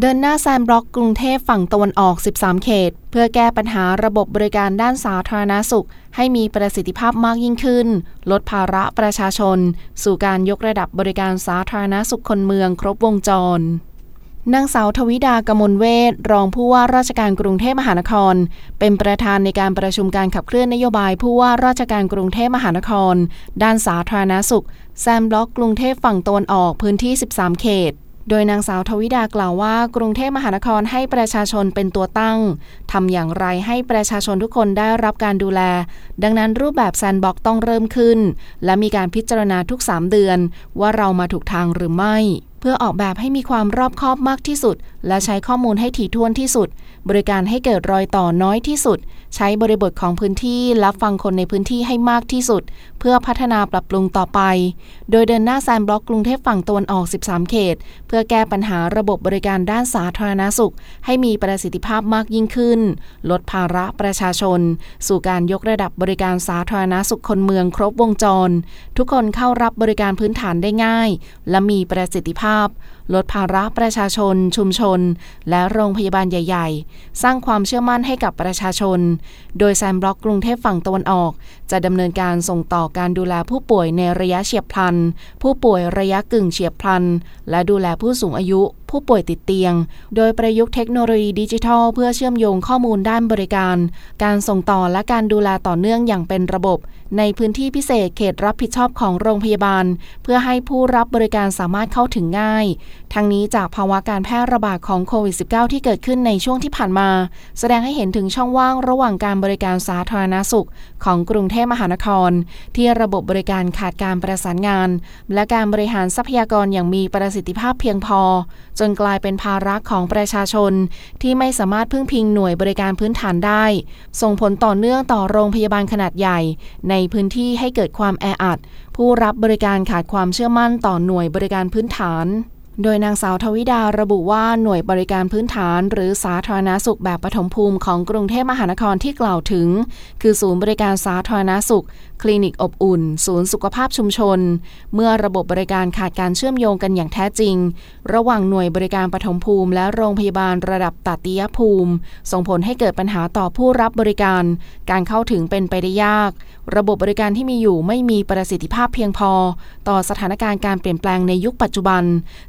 เดินหน้าแซนบล็อกกรุงเทพฝั่งตะวันออก 13 เขต เพื่อแก้ปัญหาระบบบริการด้านสาธารณาสุข ให้มีประสิทธิภาพมากยิ่งขึ้น ลดภาระประชาชน สู่การยกระดับบริการสาธารณาสุขคนเมืองครบวงจรนางสาวทวิดากมลเวทรองผู้ว่าราชการกรุงเทพมหานคร เป็นประธานในการประชุมการขับเคลื่อนนโยบายผู้ว่าราชการกรุงเทพมหานคร ด้านสาธารณาสุขแซมบล็อกกรุงเทพฝั่งตะวันออกพื้นที่ 13 เขต โดยนางสาวทวิดากล่าวว่า กรุงเทพมหานครให้ประชาชนเป็นตัวตั้งทำอย่างไรให้ประชาชนทุกคนได้รับการดูแล ดังนั้นรูปแบบแซนบ็อกต้องเริ่มขึ้น และมีการพิจารณาทุก 3 เดือน ว่าเรามาถูกทางหรือไม่ เพื่อออกแบบให้มีความรอบคอบมากที่สุด และใช้ข้อมูลให้ถี่ถ้วนที่สุด บริการให้เกิดรอยต่อน้อยที่สุด ใช้บริบทของพื้นที่และฟังคนในพื้นที่ให้มากที่สุด เพื่อพัฒนาปรับปรุงต่อไป โดยเดินหน้าแซนบล็อกกรุงเทพฝั่งตะวันออก 13 เขต เพื่อแก้ปัญหาระบบบริการด้านสาธารณสุข ให้มีประสิทธิภาพมากยิ่งขึ้น ลดภาระประชาชน สู่การยกระดับบริการสาธารณสุขคนเมืองครบวงจร ทุกคนเข้ารับบริการพื้นฐานได้ง่าย และมีประสิทธิภาพภาพ ลดภาระประชาชน ชุมชน และโรงพยาบาลใหญ่ ๆ สร้างความเชื่อมั่นให้กับประชาชน โดยแซมบล็อกกรุงเทพฝั่งตะวันออก จะดำเนินการส่งต่อการดูแลผู้ป่วยในระยะเฉียบพลัน ผู้ป่วยระยะกึ่งเฉียบพลัน และดูแลผู้สูงอายุ ผู้ป่วยติดเตียง โดยประยุกต์เทคโนโลยีดิจิทัล เพื่อเชื่อมโยงข้อมูลด้านบริการ การส่งต่อและการดูแลต่อเนื่องอย่างเป็นระบบ ในพื้นที่พิเศษเขตรับผิดชอบของโรงพยาบาล เพื่อให้ผู้รับบริการสามารถเข้าถึงง่ายทั้งนี้จากภาวะการแพร่ระบาดของโควิด -19 ที่เกิดขึ้นในช่วงที่ผ่านมา แสดงให้เห็นถึงช่องว่างระหว่างการบริการสาธารณสุข ของกรุงเทพมหานคร ที่ระบบบริการขาดการประสานงาน และการบริหารทรัพยากรอย่างมีประสิทธิภาพเพียงพอ จนกลายเป็นภาระของประชาชน ที่ไม่สามารถพึ่งพิงหน่วยบริการพื้นฐานได้ ส่งผลต่อเนื่องต่อโรงพยาบาลขนาดใหญ่ ในพื้นที่ให้เกิดความแออัด ผู้รับบริการขาดความเชื่อมั่นต่อหน่วยบริการพื้นฐาน โดยนางสาวทวิดาระบุว่าหน่วยบริการพื้นฐาน หรือสาธารณสุขแบบปฐมภูมิของกรุงเทพมหานครที่กล่าวถึง คือศูนย์บริการสาธารณสุข คลินิกอบอุ่น ศูนย์สุขภาพชุมชน เมื่อระบบบริการขาดการเชื่อมโยงกันอย่างแท้จริง ระหว่างหน่วยบริการปฐมภูมิ และโรงพยาบาลระดับตัติยภูมิ ส่งผลให้เกิดปัญหาต่อผู้รับบริการ การเข้าถึงเป็นไปได้ยาก ระบบบริการที่มีอยู่ไม่มีประสิทธิภาพเพียงพอ ต่อสถานการณ์การเปลี่ยนแปลงในยุคปัจจุบัน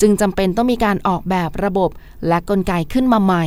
จึงจำเป็นต้องมีการออกแบบระบบและกลไกขึ้นมาใหม่